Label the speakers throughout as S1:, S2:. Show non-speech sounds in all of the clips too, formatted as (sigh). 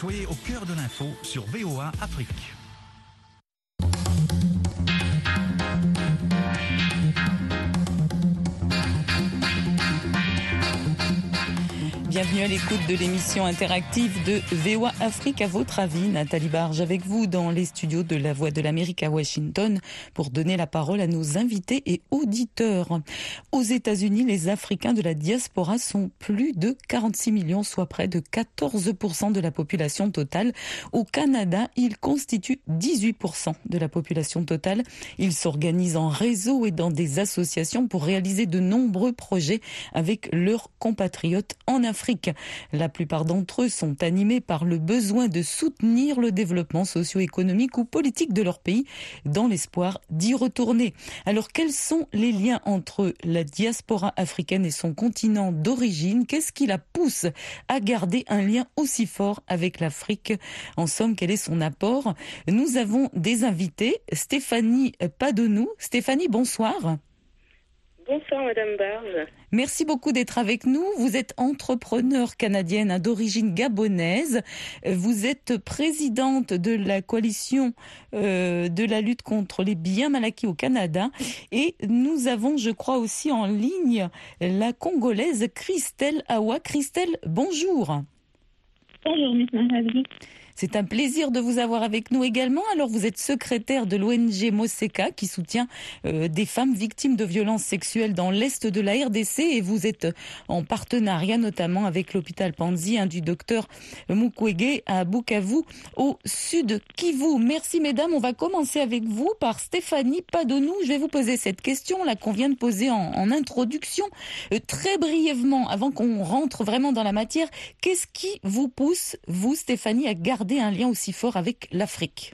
S1: Soyez au cœur de l'info sur VOA Afrique.
S2: Bienvenue à l'écoute de l'émission interactive de VOA Afrique. À votre avis, Nathalie Barge avec vous dans les studios de la Voix de l'Amérique à Washington pour donner la parole à nos invités et auditeurs. Aux États-Unis, les Africains de la diaspora sont plus de 46 millions, soit près de 14% de la population totale. Au Canada, ils constituent 18% de la population totale. Ils s'organisent en réseau et dans des associations pour réaliser de nombreux projets avec leurs compatriotes en Afrique. La plupart d'entre eux sont animés par le besoin de soutenir le développement socio-économique ou politique de leur pays dans l'espoir d'y retourner. Alors quels sont les liens entre la diaspora africaine et son continent d'origine? Qu'est-ce qui la pousse à garder un lien aussi fort avec l'Afrique? En somme, quel est son apport? Nous avons des invités. Stéphanie Padonou. Stéphanie, bonsoir.
S3: Bonsoir Madame Barge.
S2: Merci beaucoup d'être avec nous. Vous êtes entrepreneur canadienne d'origine gabonaise. Vous êtes présidente de la coalition euh, de la lutte contre les biens mal acquis au Canada. Et nous avons, je crois, aussi en ligne la Congolaise Christelle Awa. Christelle, bonjour.
S3: Bonjour, Miss Nathalie.
S2: C'est un plaisir de vous avoir avec nous également. Alors, vous êtes secrétaire de l'ONG Moseka qui soutient euh, des femmes victimes de violences sexuelles dans l'est de la RDC et vous êtes en partenariat notamment avec l'hôpital Panzi hein, du docteur Mukwege à Bukavu au sud Kivu. Merci mesdames. On va commencer avec vous par Stéphanie Padonou. Je vais vous poser cette question là qu'on vient de poser en, introduction. Euh, très brièvement, avant qu'on rentre vraiment dans la matière, qu'est-ce qui vous pousse, vous Stéphanie, à garder un lien aussi fort avec l'Afrique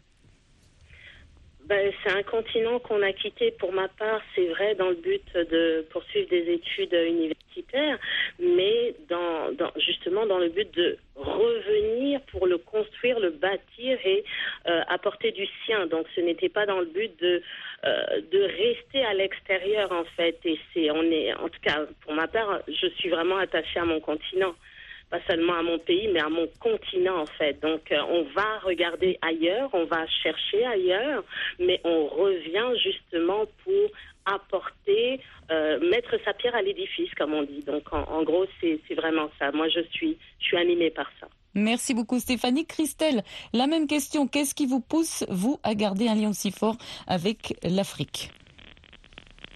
S3: ben, c'est un continent qu'on a quitté pour ma part, c'est vrai, dans le but de poursuivre des études universitaires, mais justement dans le but de revenir pour le construire, le bâtir et euh, apporter du sien. Donc ce n'était pas dans le but de, euh, rester à l'extérieur en fait. Et c'est, en tout cas pour ma part, je suis vraiment attachée à mon continent pas seulement à mon pays, mais à mon continent en fait. Donc euh, on va regarder ailleurs, on va chercher ailleurs, mais on revient justement pour apporter, euh, mettre sa pierre à l'édifice, comme on dit. Donc en, gros, c'est vraiment ça. Moi, je suis, je suis animée par ça.
S2: Merci beaucoup Stéphanie. Christelle, la même question. Qu'est-ce qui vous pousse, vous, à garder un lien aussi fort avec l'Afrique?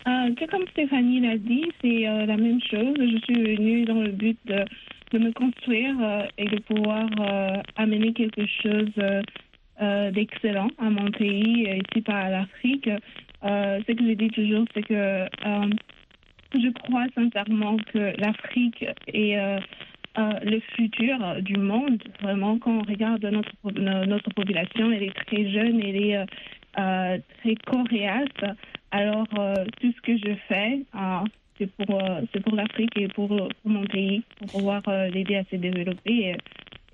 S4: Euh, Comme Stéphanie l'a dit, c'est la même chose. Je suis venue dans le but de de me construire euh, et de pouvoir euh, amener quelque chose euh, d'excellent à mon pays, ici par l'Afrique. ce que je dis toujours, c'est que je crois sincèrement que l'Afrique est le futur du monde. Vraiment, quand on regarde notre, notre population, elle est très jeune, elle est très coréaste. Alors, tout ce que je fais, c'est pour, euh, pour l'Afrique et pour, pour, mon pays, pour pouvoir euh, l'aider à se développer et,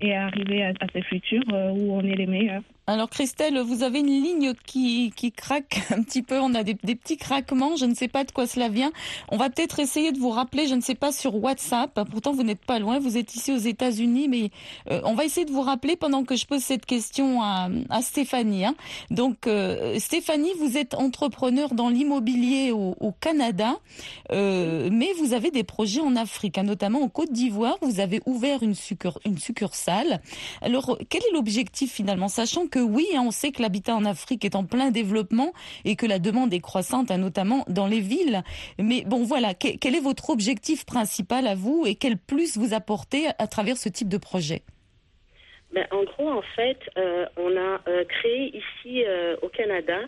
S4: et arriver à, à ce futur euh, où on est les meilleurs.
S2: Alors Christelle, vous avez une ligne qui, qui craque (laughs) un petit peu, on a des, des, petits craquements, je ne sais pas de quoi cela vient. On va peut-être essayer de vous rappeler, je ne sais pas sur WhatsApp, pourtant vous n'êtes pas loin, vous êtes ici aux États-Unis, mais euh, on va essayer de vous rappeler pendant que je pose cette question à, à Stéphanie. Hein. Donc euh, Stéphanie, vous êtes entrepreneur dans l'immobilier au, au, Canada, euh, mais vous avez des projets en Afrique, hein, notamment en Côte d'Ivoire, vous avez ouvert une, une succursale. Alors quel est l'objectif finalement, sachant que oui, hein, on sait que l'habitat en Afrique est en plein développement et que la demande est croissante, hein, notamment dans les villes. Mais bon, voilà, quel est votre objectif principal à vous et quel plus vous apportez à travers ce type de projet?
S3: Ben, en gros, en fait, euh, on a euh, créé ici euh, au Canada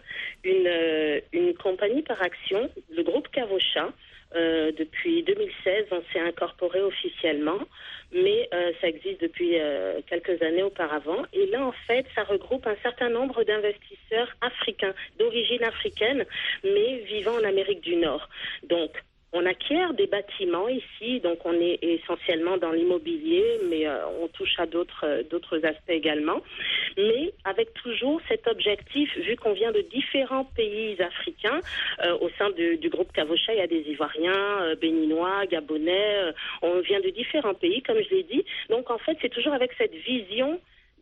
S3: une, une compagnie par action, le groupe Cavocha, euh, depuis 2016, on s'est incorporé officiellement, mais euh, ça existe depuis euh, quelques années auparavant. Et là, en fait, ça regroupe un certain nombre d'investisseurs africains, d'origine africaine, mais vivant en Amérique du Nord. Donc, on acquiert des bâtiments ici, donc on est essentiellement dans l'immobilier, mais euh, on touche à d'autres euh, d'autres aspects également. Mais avec toujours cet objectif, vu qu'on vient de différents pays africains, euh, au sein du, groupe Cavocha, il y a des Ivoiriens, Béninois, Gabonais, on vient de différents pays, comme je l'ai dit. Donc en fait, c'est toujours avec cette vision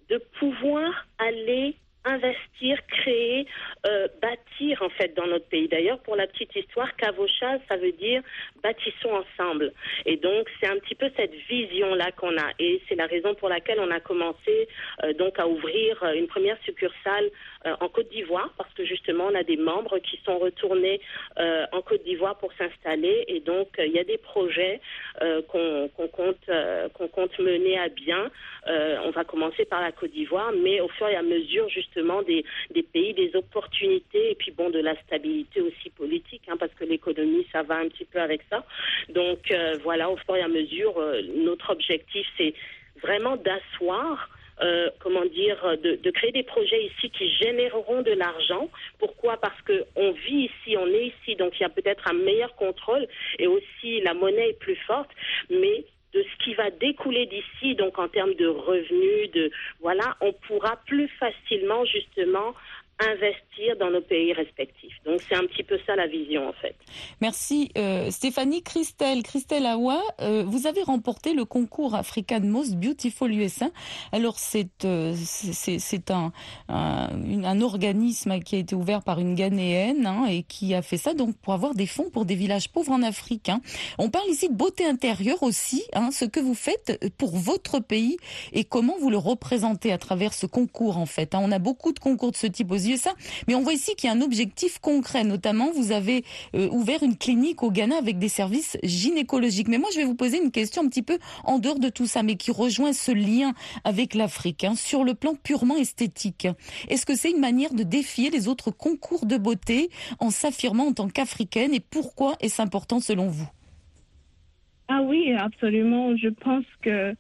S3: de pouvoir aller investir, créer, euh, bâtir en fait dans notre pays. D'ailleurs, pour la petite histoire, Cavocha, ça veut dire bâtissons ensemble. Et donc, c'est un petit peu cette vision-là qu'on a. Et c'est la raison pour laquelle on a commencé euh, donc à ouvrir euh, une première succursale en Côte d'Ivoire, parce que justement, on a des membres qui sont retournés en Côte d'Ivoire pour s'installer. Et donc, il y a des projets qu'on compte, qu'on compte mener à bien. on va commencer par la Côte d'Ivoire, mais au fur et à mesure, justement, des, pays, des opportunités et puis bon de la stabilité aussi politique, hein, parce que l'économie ça va un petit peu avec ça. Donc euh, voilà, au fur et à mesure, euh, notre objectif c'est vraiment d'asseoir. Euh, comment dire, de, de, créer des projets ici qui généreront de l'argent. Pourquoi? Parce que on vit ici, on est ici, donc il y a peut-être un meilleur contrôle et aussi la monnaie est plus forte, mais de ce qui va découler d'ici, donc en termes de revenus, de voilà, on pourra plus facilement justement investir dans nos pays respectifs. Donc c'est un petit peu ça la vision en fait.
S2: Merci euh, Stéphanie Christelle. Christelle Awa, euh, vous avez remporté le concours African Most Beautiful USA. Alors c'est euh, un, un, organisme qui a été ouvert par une Ghanéenne hein, et qui a fait ça donc pour avoir des fonds pour des villages pauvres en Afrique. Hein. On parle ici de beauté intérieure aussi, hein, ce que vous faites pour votre pays et comment vous le représentez à travers ce concours en fait. On a beaucoup de concours de ce type aux ça. Mais on voit ici qu'il y a un objectif concret. Notamment, vous avez euh, ouvert une clinique au Ghana avec des services gynécologiques. Mais moi, je vais vous poser une question un petit peu en dehors de tout ça, mais qui rejoint ce lien avec l'Afrique, hein, sur le plan purement esthétique. Est-ce que c'est une manière de défier les autres concours de beauté en s'affirmant en tant qu'africaine et pourquoi est-ce important selon vous?
S4: Ah oui, absolument. Je pense que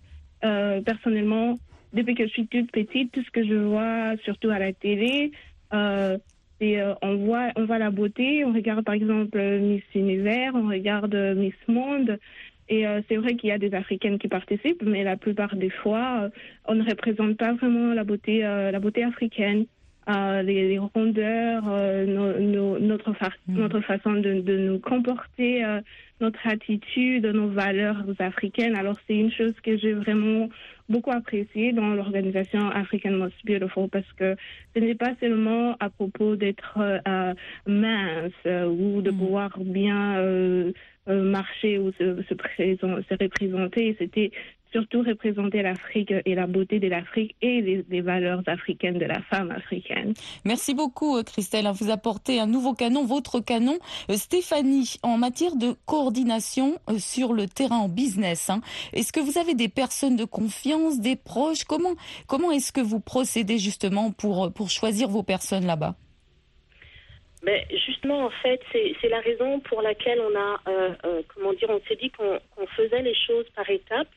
S4: euh, personnellement, depuis que je suis toute petite, tout ce que je vois, surtout à la télé, et euh, on voit on voit la beauté, on regarde par exemple Miss Univers, on regarde Miss Monde. Et euh, c'est vrai qu'il y a des Africaines qui participent, mais la plupart des fois, on ne représente pas vraiment la beauté, la beauté africaine. Les, rondeurs, notre, mm. notre façon de, de nous comporter, notre attitude, nos valeurs africaines. Alors c'est une chose que j'ai vraiment beaucoup apprécié dans l'organisation African Most Beautiful parce que ce n'est pas seulement à propos d'être euh, mince euh, ou de mm. pouvoir bien euh, marcher ou se, se, se représenter. C'était surtout représenter l'Afrique et la beauté de l'Afrique et les, valeurs africaines de la femme africaine.
S2: Merci beaucoup Christelle. Vous apportez un nouveau canon, votre canon. Stéphanie, en matière de coordination sur le terrain en business, hein, est-ce que vous avez des personnes de confiance, des proches? Comment, comment est-ce que vous procédez justement pour, pour choisir vos personnes là-bas?
S3: Mais justement, en fait, c'est la raison pour laquelle on a, euh, euh, comment dire, on s'est dit qu'on faisait les choses par étapes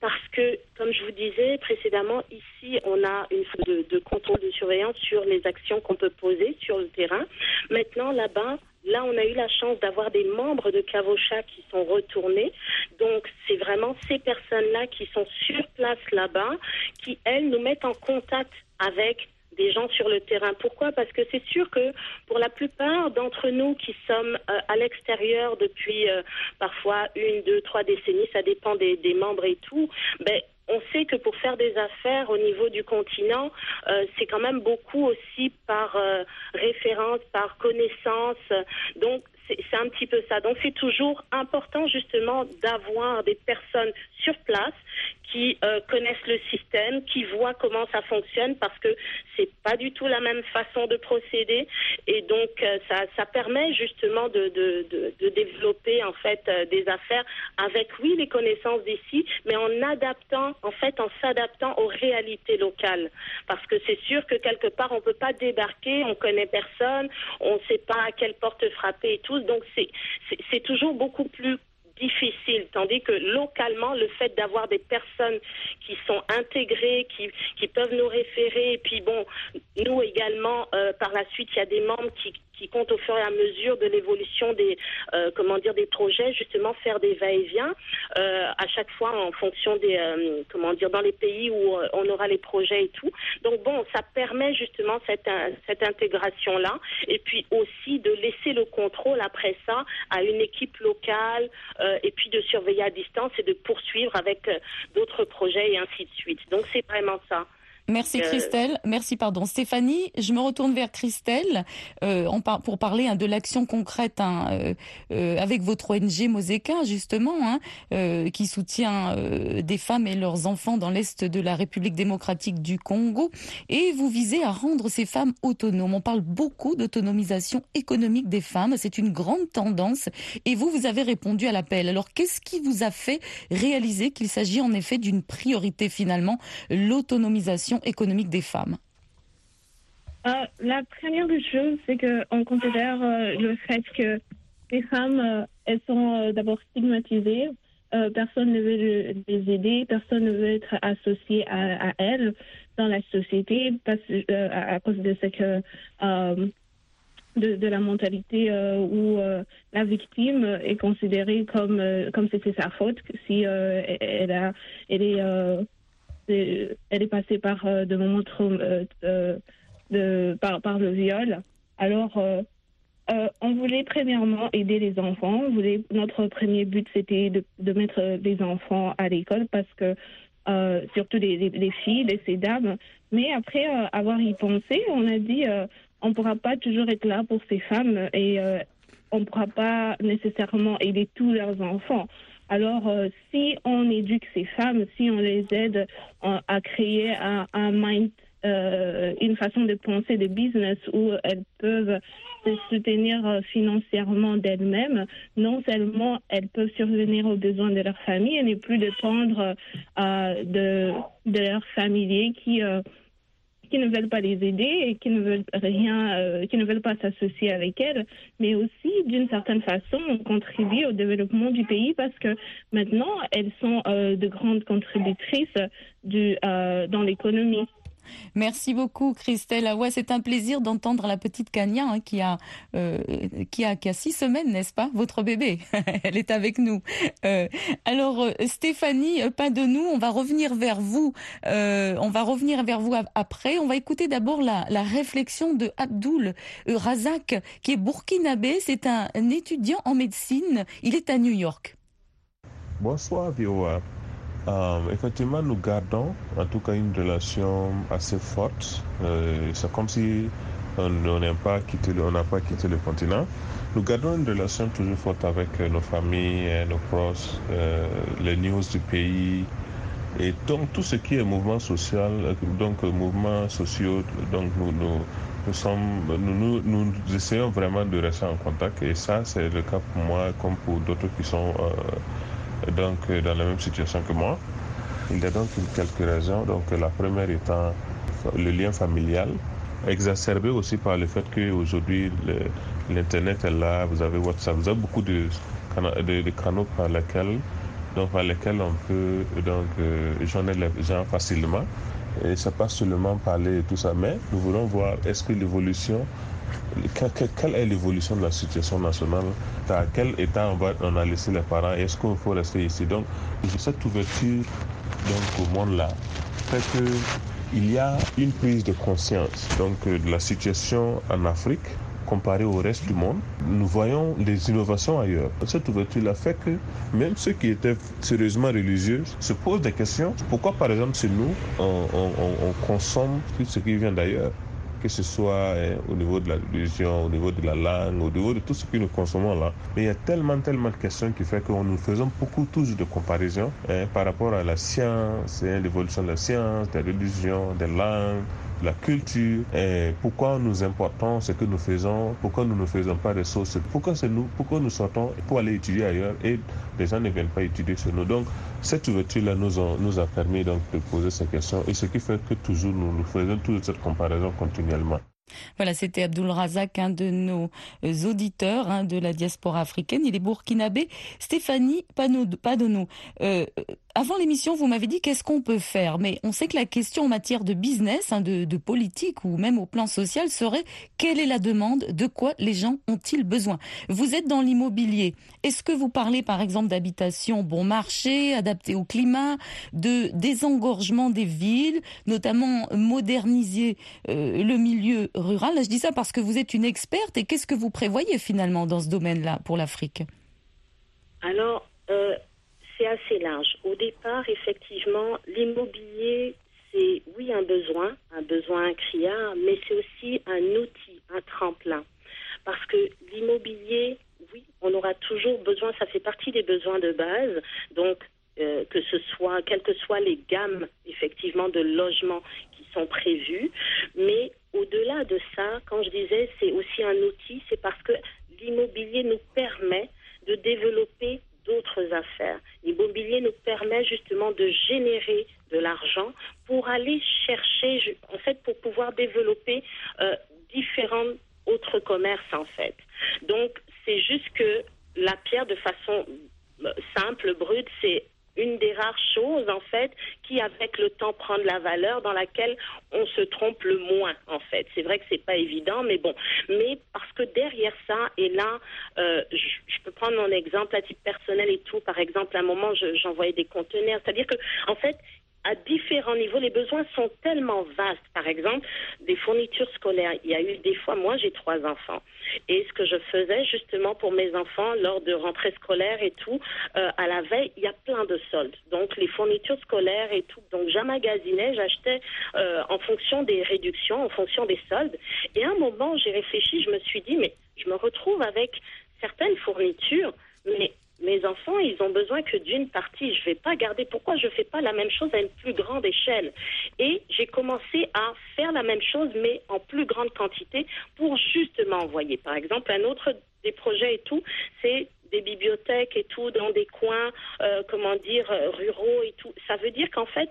S3: parce que, comme je vous disais précédemment, ici, on a une de, de contrôle de surveillance sur les actions qu'on peut poser sur le terrain. Maintenant, là-bas, Là, on a eu la chance d'avoir des membres de Cavocha qui sont retournés. Donc, c'est vraiment ces personnes-là qui sont sur place là-bas, qui, elles, nous mettent en contact avec des gens sur le terrain. Pourquoi? Parce que c'est sûr que pour la plupart d'entre nous qui sommes euh, à l'extérieur depuis euh, parfois une, deux, trois décennies, ça dépend des, membres et tout, ben, on sait que pour faire des affaires au niveau du continent, euh, c'est quand même beaucoup aussi par référence, par connaissance. Donc, c'est un petit peu ça. Donc, c'est toujours important justement d'avoir des personnes sur place qui euh, connaissent le système, qui voient comment ça fonctionne, parce que c'est pas du tout la même façon de procéder, et donc euh, ça, ça, permet justement de, de, de, développer en fait euh, des affaires avec oui les connaissances d'ici, mais en adaptant en fait en s'adaptant aux réalités locales, parce que c'est sûr que quelque part on peut pas débarquer, on connaît personne, on sait pas à quelle porte frapper et tout, donc c'est toujours beaucoup plus difficile, tandis que localement, le fait d'avoir des personnes qui sont intégrées, qui, qui peuvent nous référer, et puis bon, nous également, euh, par la suite, il y a des membres qui, qui compte au fur et à mesure de l'évolution des euh, comment dire des projets justement faire des va-et-vient euh, à chaque fois en fonction des euh, comment dire dans les pays où on aura les projets et tout. Donc bon ça permet justement cette cette intégration là et puis aussi de laisser le contrôle après ça à une équipe locale et puis de surveiller à distance et de poursuivre avec d'autres projets et ainsi de suite. Donc c'est vraiment ça
S2: Merci euh, Christelle. Merci, pardon. Stéphanie, je me retourne vers Christelle euh, pour parler hein, de l'action concrète hein, euh, euh, avec votre ONG Moseka, justement, hein, qui soutient des femmes et leurs enfants dans l'Est de la République démocratique du Congo. Et vous visez à rendre ces femmes autonomes. On parle beaucoup d'autonomisation économique des femmes. C'est une grande tendance. Et vous, vous avez répondu à l'appel. Alors, qu'est-ce qui vous a fait réaliser qu'il s'agit en effet d'une priorité finalement, l'autonomisation économique des femmes
S4: euh, La première des choses, c'est qu'on considère euh, le fait que les femmes, euh, elles sont d'abord stigmatisées. personne ne veut les aider, personne ne veut être associé à, elles dans la société à, cause de ce de, la mentalité où la victime est considérée comme comme si c'était sa faute si elle a elle est elle est passée par euh, de moments trop, euh, euh, de, par, le viol. Alors, on voulait premièrement aider les enfants. Voulait, notre premier but, c'était de, de, mettre les enfants à l'école parce que, surtout les, les, filles, les, ces dames. Mais après avoir y pensé, on a dit, on ne pourra pas toujours être là pour ces femmes et on ne pourra pas nécessairement aider tous leurs enfants. Alors, euh, si on éduque ces femmes, si on les aide euh, à créer un, mind, euh, une façon de penser de business où elles peuvent se soutenir financièrement d'elles-mêmes, non seulement elles peuvent survenir aux besoins de leur famille et ne plus dépendre de, de leurs familiers qui qui ne veulent pas les aider et qui ne veulent rien, euh, qui ne veulent pas s'associer avec elles, mais aussi d'une certaine façon contribuer au développement du pays parce que maintenant elles sont euh, de grandes contributrices du, euh, dans l'économie.
S2: Merci beaucoup, Christelle. Ah ouais, c'est un plaisir d'entendre la petite Kanya hein, qui, a, euh, qui, a, qui a six semaines, n'est-ce pas Votre bébé? (laughs) Elle est avec nous. Euh, alors, euh, Stéphanie, pas de nous. On va revenir vers vous. on va revenir vers vous après. On va écouter d'abord la, la, réflexion de Abdul Razak, qui est burkinabé. C'est un, étudiant en médecine. Il est à New York.
S5: Bonsoir, Vioa. Euh, effectivement, nous gardons en tout cas une relation assez forte. Euh, c'est comme si on n'a pas, quitté le, pas quitté le continent. Nous gardons une relation toujours forte avec euh, nos familles, nos proches, les news du pays. Et donc tout ce qui est mouvement social, donc mouvements sociaux, donc nous, nous, nous, essayons vraiment de rester en contact. Et ça, c'est le cas pour moi comme pour d'autres qui sont donc euh, dans la même situation que moi. Il y a donc quelques raisons. Donc la première étant le lien familial, exacerbé aussi par le fait qu'aujourd'hui l'Internet est là, vous avez WhatsApp, vous avez beaucoup de, canaux par lesquels, donc par lesquels on peut donc euh, les gens facilement. Et ça passe seulement parler et tout ça, mais nous voulons voir est-ce que l'évolution quelle est l'évolution de la situation nationale? À quel état on, va, on a laissé les parents? Est-ce qu'il faut rester ici? Donc, cette ouverture donc, au monde-là fait qu'il y a une prise de conscience donc, de la situation en Afrique comparée au reste du monde. Nous voyons des innovations ailleurs. Cette ouverture-là fait que même ceux qui étaient sérieusement religieux se posent des questions. Pourquoi, par exemple, chez nous, on, on consomme tout ce qui vient d'ailleurs que ce soit hein, au niveau de la religion, au niveau de la langue, au niveau de tout ce que nous consommons là. Mais il y a tellement, tellement de questions qui fait que nous faisons beaucoup toujours de comparaisons hein, par rapport à la science, hein, l'évolution de la science, des religions, des langues, la culture, pourquoi nous importons ce que nous faisons, pourquoi nous ne faisons pas des sources, pourquoi c'est nous, pourquoi nous sortons pour aller étudier ailleurs et les gens ne viennent pas étudier chez nous? Donc, cette ouverture-là nous, nous a permis donc de poser ces questions et ce qui fait que toujours nous, faisons toute cette comparaison continuellement.
S2: Voilà, c'était Abdul Razak, un de nos euh, auditeurs hein, de la diaspora africaine. Il est burkinabé. Stéphanie Padono, euh, avant l'émission, vous m'avez dit qu'est-ce qu'on peut faire, mais on sait que la question en matière de business, hein, de, politique ou même au plan social serait quelle est la demande, de quoi les gens ont-ils besoin? Vous êtes dans l'immobilier. Est-ce que vous parlez par exemple d'habitation bon marché, adaptée au climat, de désengorgement des villes, notamment moderniser euh, le milieu rural? Je dis ça parce que vous êtes une experte et qu'est-ce que vous prévoyez finalement dans ce domaine-là pour l'Afrique?
S3: Alors, euh, c'est assez large. Au départ, effectivement, l'immobilier, c'est oui un besoin, un besoin criard, mais c'est aussi un outil, un tremplin. Parce que l'immobilier, oui, on aura toujours besoin, ça fait partie des besoins de base. Donc, euh, que ce soit, quelles que soient les gammes, effectivement, de logements qui sont prévus. Mais au-delà de ça, quand je disais c'est aussi un outil, c'est parce que l'immobilier nous permet de développer d'autres affaires. L'immobilier nous permet justement de générer de l'argent pour aller chercher, en fait, pour pouvoir développer euh, différents autres commerces, en fait. Donc, c'est juste que la pierre, de façon euh, simple, brute, c'est une des rares choses, en fait, qui, avec le temps, prend de la valeur, dans laquelle on se trompe le moins, en fait. C'est vrai que c'est pas évident, mais bon. Mais parce que derrière ça, et là, euh, je, peux prendre mon exemple à titre personnel et tout. Par exemple, à un moment, j'envoyais des conteneurs. C'est-à-dire que, en fait, à différents niveaux. Les besoins sont tellement vastes. Par exemple, des fournitures scolaires. Il y a eu des fois, moi j'ai trois enfants. Et ce que je faisais justement pour mes enfants lors de rentrée scolaire et tout, euh, à la veille, il y a plein de soldes. Donc les fournitures scolaires et tout. Donc j'amagasinais, j'achetais euh, en fonction des réductions, en fonction des soldes. Et à un moment, j'ai réfléchi, je me suis dit, mais je me retrouve avec certaines fournitures, mais mes enfants, ils ont besoin que d'une partie. Je ne vais pas garder. Pourquoi je ne fais pas la même chose à une plus grande échelle? Et j'ai commencé à faire la même chose, mais en plus grande quantité, pour justement envoyer. Par exemple, un autre des projets et tout, c'est des bibliothèques et tout dans des coins, euh, comment dire, euh, ruraux et tout. Ça veut dire qu'en fait,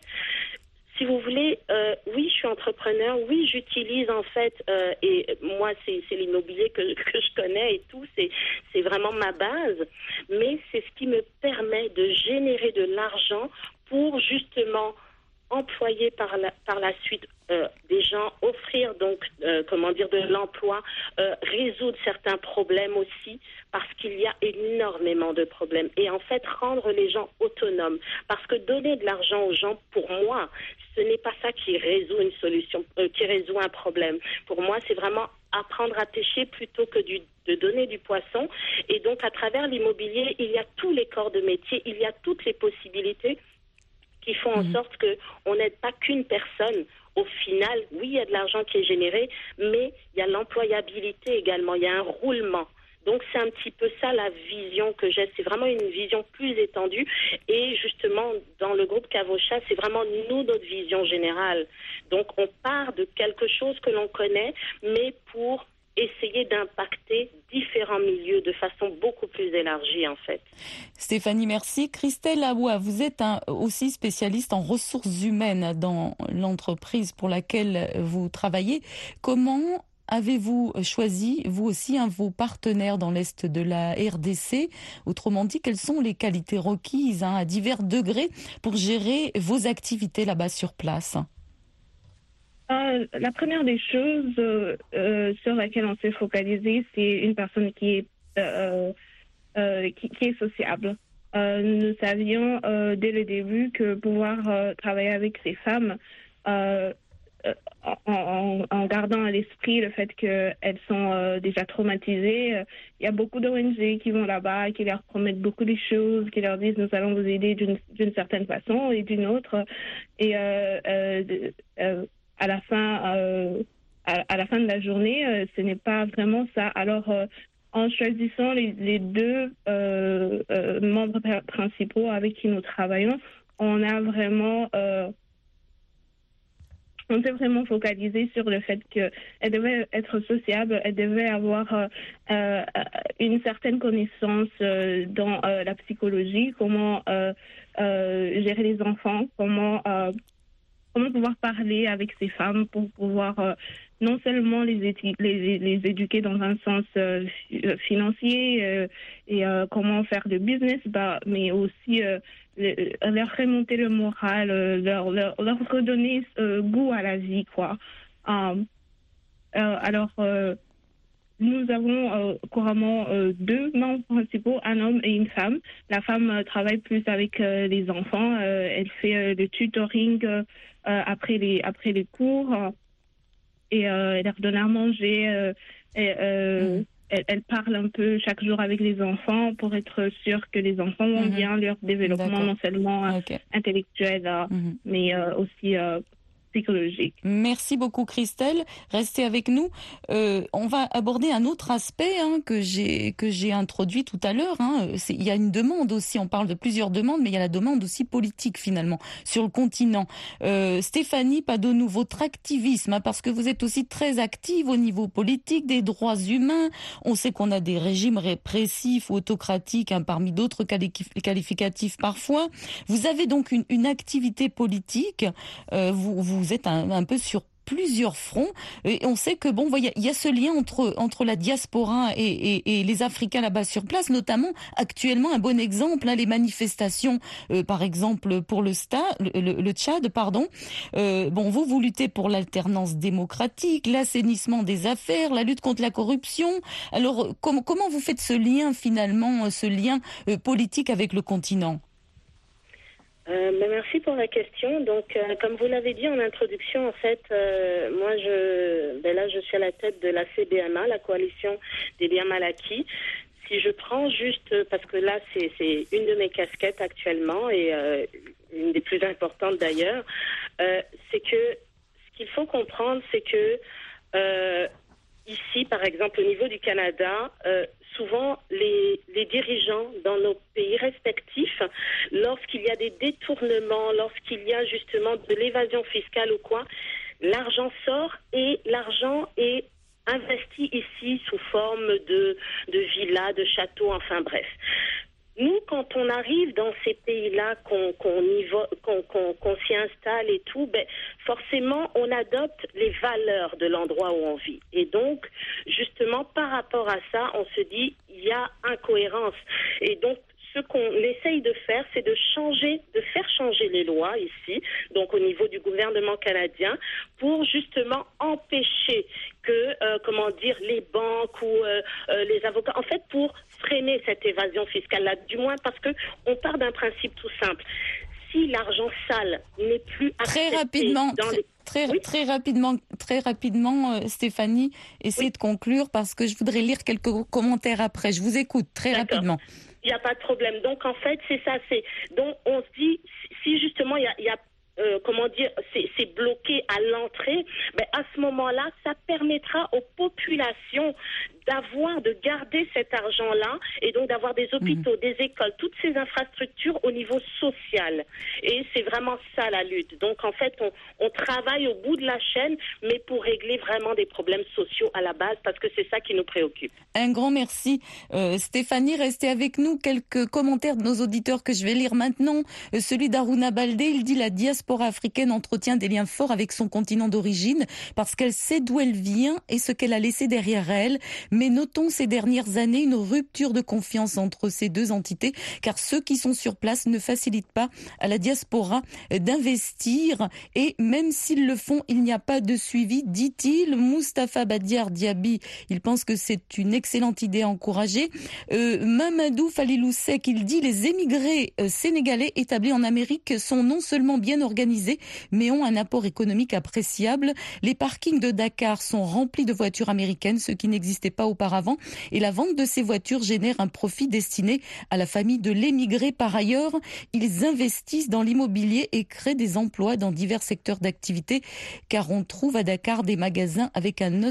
S3: si vous voulez, euh, oui, je suis entrepreneur, oui, j'utilise en fait, euh, et moi, c'est l'immobilier que, (laughs) que, je connais et tout, c'est vraiment ma base, mais c'est ce qui me permet de générer de l'argent pour justement employer par la, par la suite euh, des gens, offrir donc, euh, comment dire, de l'emploi, euh, résoudre certains problèmes aussi, parce qu'il y a énormément de problèmes. Et en fait, rendre les gens autonomes. Parce que donner de l'argent aux gens, pour moi, ce n'est pas ça qui résout une solution, qui résout un problème. Pour moi, c'est vraiment apprendre à pêcher plutôt que de donner du poisson. Et donc, à travers l'immobilier, il y a tous les corps de métier, il y a toutes les possibilités qui font en mhm. sorte qu'on n'aide pas qu'une personne. Au final, oui, il y a de l'argent qui est généré, mais il y a l'employabilité également, il y a un roulement. Donc c'est un petit peu ça la vision que j'ai. C'est vraiment une vision plus étendue. Et justement, dans le groupe Cavocha, c'est vraiment nous, notre vision générale. Donc on part de quelque chose que l'on connaît, mais pour essayer d'impacter différents milieux de façon beaucoup plus élargie en fait.
S2: Stéphanie, merci. Christelle Awa, vous êtes aussi spécialiste en ressources humaines dans l'entreprise pour laquelle vous travaillez. Comment avez-vous choisi, vous aussi, un vos partenaires dans l'Est de la RDC Autrement dit, quelles sont les qualités requises hein, à divers degrés pour gérer vos activités là-bas sur place?
S4: Euh, la première des choses euh, euh, sur laquelle on s'est focalisé, c'est une personne qui est, qui, est sociable. nous savions dès le début que pouvoir travailler avec ces femmes, en, gardant à l'esprit le fait qu'elles sont déjà traumatisées, il y a beaucoup d'ONG qui vont là-bas, qui leur promettent beaucoup de choses, qui leur disent nous allons vous aider d'une certaine façon et d'une autre. Et à la fin, euh, à, la fin de la journée, euh, ce n'est pas vraiment ça. Alors, euh, en choisissant les, deux membres principaux avec qui nous travaillons, on a vraiment on s'est vraiment focalisé sur le fait qu'elle devait être sociable, elle devait avoir une certaine connaissance dans la psychologie, comment gérer les enfants, comment comment pouvoir parler avec ces femmes pour pouvoir euh, non seulement les, éduquer dans un sens euh, euh, financier et comment faire de business, bah, mais aussi leur remonter le moral, leur, leur, leur redonner goût à la vie, quoi. alors, nous avons couramment deux membres principaux, un homme et une femme. La femme travaille plus avec les enfants. elle fait le tutoring euh, après, les, après les cours et euh, elle leur donne à manger. Euh, mm. elle, parle un peu chaque jour avec les enfants pour être sûre que les enfants vont mm-hmm. bien, leur développement non seulement intellectuel, mm-hmm. mais aussi
S2: Merci beaucoup Christelle. Restez avec nous. Euh, on va aborder un autre aspect hein, que j'ai que j'ai introduit tout à l'heure. Hein. Il y a une demande aussi. On parle de plusieurs demandes, mais il y a la demande aussi politique finalement sur le continent. Euh, Stéphanie Padonou, votre activisme, hein, parce que vous êtes aussi très active au niveau politique des droits humains. On sait qu'on a des régimes répressifs ou autocratiques hein, parmi d'autres qualificatifs parfois. Vous avez donc une, une activité politique. Euh, vous, vous vous êtes un, peu sur plusieurs fronts. Et on sait que bon il y, a ce lien entre entre la diaspora et, les Africains là-bas sur place notamment actuellement un bon exemple hein, les manifestations euh, par exemple pour le, le, Tchad pardon. Euh, bon vous vous luttez pour l'alternance démocratique l'assainissement des affaires la lutte contre la corruption. Alors comment comment vous faites ce lien finalement ce lien euh, politique avec le continent?
S3: Euh, merci pour la question. Donc, euh, comme vous l'avez dit en introduction, en fait, euh, moi, je, ben là, je suis à la tête de la CBMA, la coalition des biens mal acquis. Si je prends juste, parce que là, c'est une de mes casquettes actuellement et une des plus importantes d'ailleurs, c'est que ce qu'il faut comprendre, c'est que ici, par exemple, au niveau du Canada, souvent les, dirigeants dans nos pays respectifs, lorsqu'il y a des détournements, lorsqu'il y a justement de l'évasion fiscale ou quoi, l'argent sort et l'argent est investi ici sous forme de, de villas, de châteaux, enfin bref. Nous, quand on arrive dans ces pays-là, qu'on s'y installe et tout, ben, forcément, on adopte les valeurs de l'endroit où on vit. Et donc, justement, par rapport à ça, on se dit, il y a incohérence. Et donc, ce qu'on essaye de faire, c'est de changer, de faire changer les lois ici, donc au niveau du gouvernement canadien, pour justement empêcher que, euh, comment dire, les banques ou euh, euh, les avocats, en fait, pour freiner cette évasion fiscale-là, du moins parce que on part d'un principe tout simple. Si l'argent sale n'est plus
S2: très rapidement, très, très, rapidement, très rapidement, Stéphanie, essayez de conclure parce que je voudrais lire quelques commentaires après. Je vous écoute très rapidement.
S3: Il n'y a pas de problème. Donc en fait, c'est ça. C'est donc on se dit si justement il y a, euh, comment dire, c'est bloqué à l'entrée, ben à ce moment-là, ça permettra aux populations d'avoir, de garder cet argent-là et donc d'avoir des hôpitaux, mhm. des écoles, toutes ces infrastructures au niveau social. Et c'est vraiment ça la lutte. Donc en fait, on, on, travaille au bout de la chaîne, mais pour régler vraiment des problèmes sociaux à la base, parce que c'est ça qui nous préoccupe.
S2: Un grand merci. Euh, Stéphanie, restez avec nous. Quelques commentaires de nos auditeurs que je vais lire maintenant. Euh, celui d'Aruna Baldé, il dit la diaspora africaine entretient des liens forts avec son continent d'origine parce qu'elle sait d'où elle vient et ce qu'elle a laissé derrière elle mais notons ces dernières années une rupture de confiance entre ces deux entités, car ceux qui sont sur place ne facilitent pas à la diaspora d'investir, et même s'ils le font, il n'y a pas de suivi, dit-il. Mustapha Badiar Diaby, il pense que c'est une excellente idée à encourager. Euh, Mamadou Falilousek, il dit les émigrés euh, sénégalais établis en Amérique sont non seulement bien organisés, mais ont un apport économique appréciable. Les parkings de Dakar sont remplis de voitures américaines, ce qui n'existait pas auparavant. Et la vente de ces voitures génère un profit destiné à la famille de l'émigré. Par ailleurs, ils investissent dans l'immobilier et créent des emplois dans divers secteurs d'activité, car on trouve à Dakar des magasins avec un,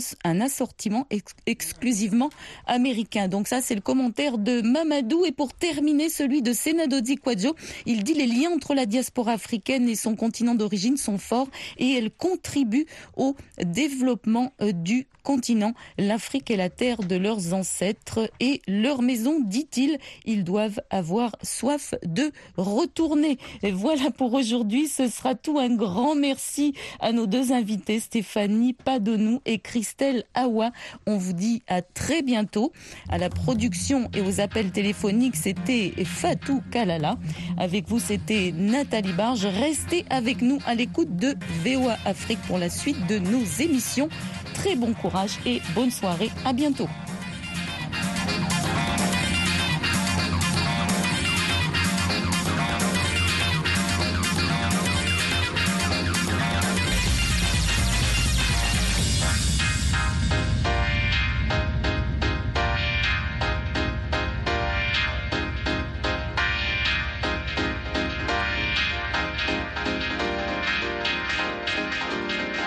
S2: assortiment exclusivement américain. Donc ça, c'est le commentaire de Mamadou. Et pour terminer, celui de Senadodi Kwadjo, il dit les liens entre la diaspora africaine et son continent d'origine sont forts et elle contribue au développement euh, du continent. L'Afrique est la de leurs ancêtres et leur maison, dit-il. Ils doivent avoir soif de retourner. Et voilà pour aujourd'hui. Ce sera tout. Un grand merci à nos deux invités, Stéphanie Padonou et Christelle Awa. On vous dit à très bientôt. À la production et aux appels téléphoniques, c'était Fatou Kalala. Avec vous, c'était Nathalie Barge. Restez avec nous à l'écoute de VOA Afrique pour la suite de nos émissions. Très bon courage et bonne soirée. À bientôt.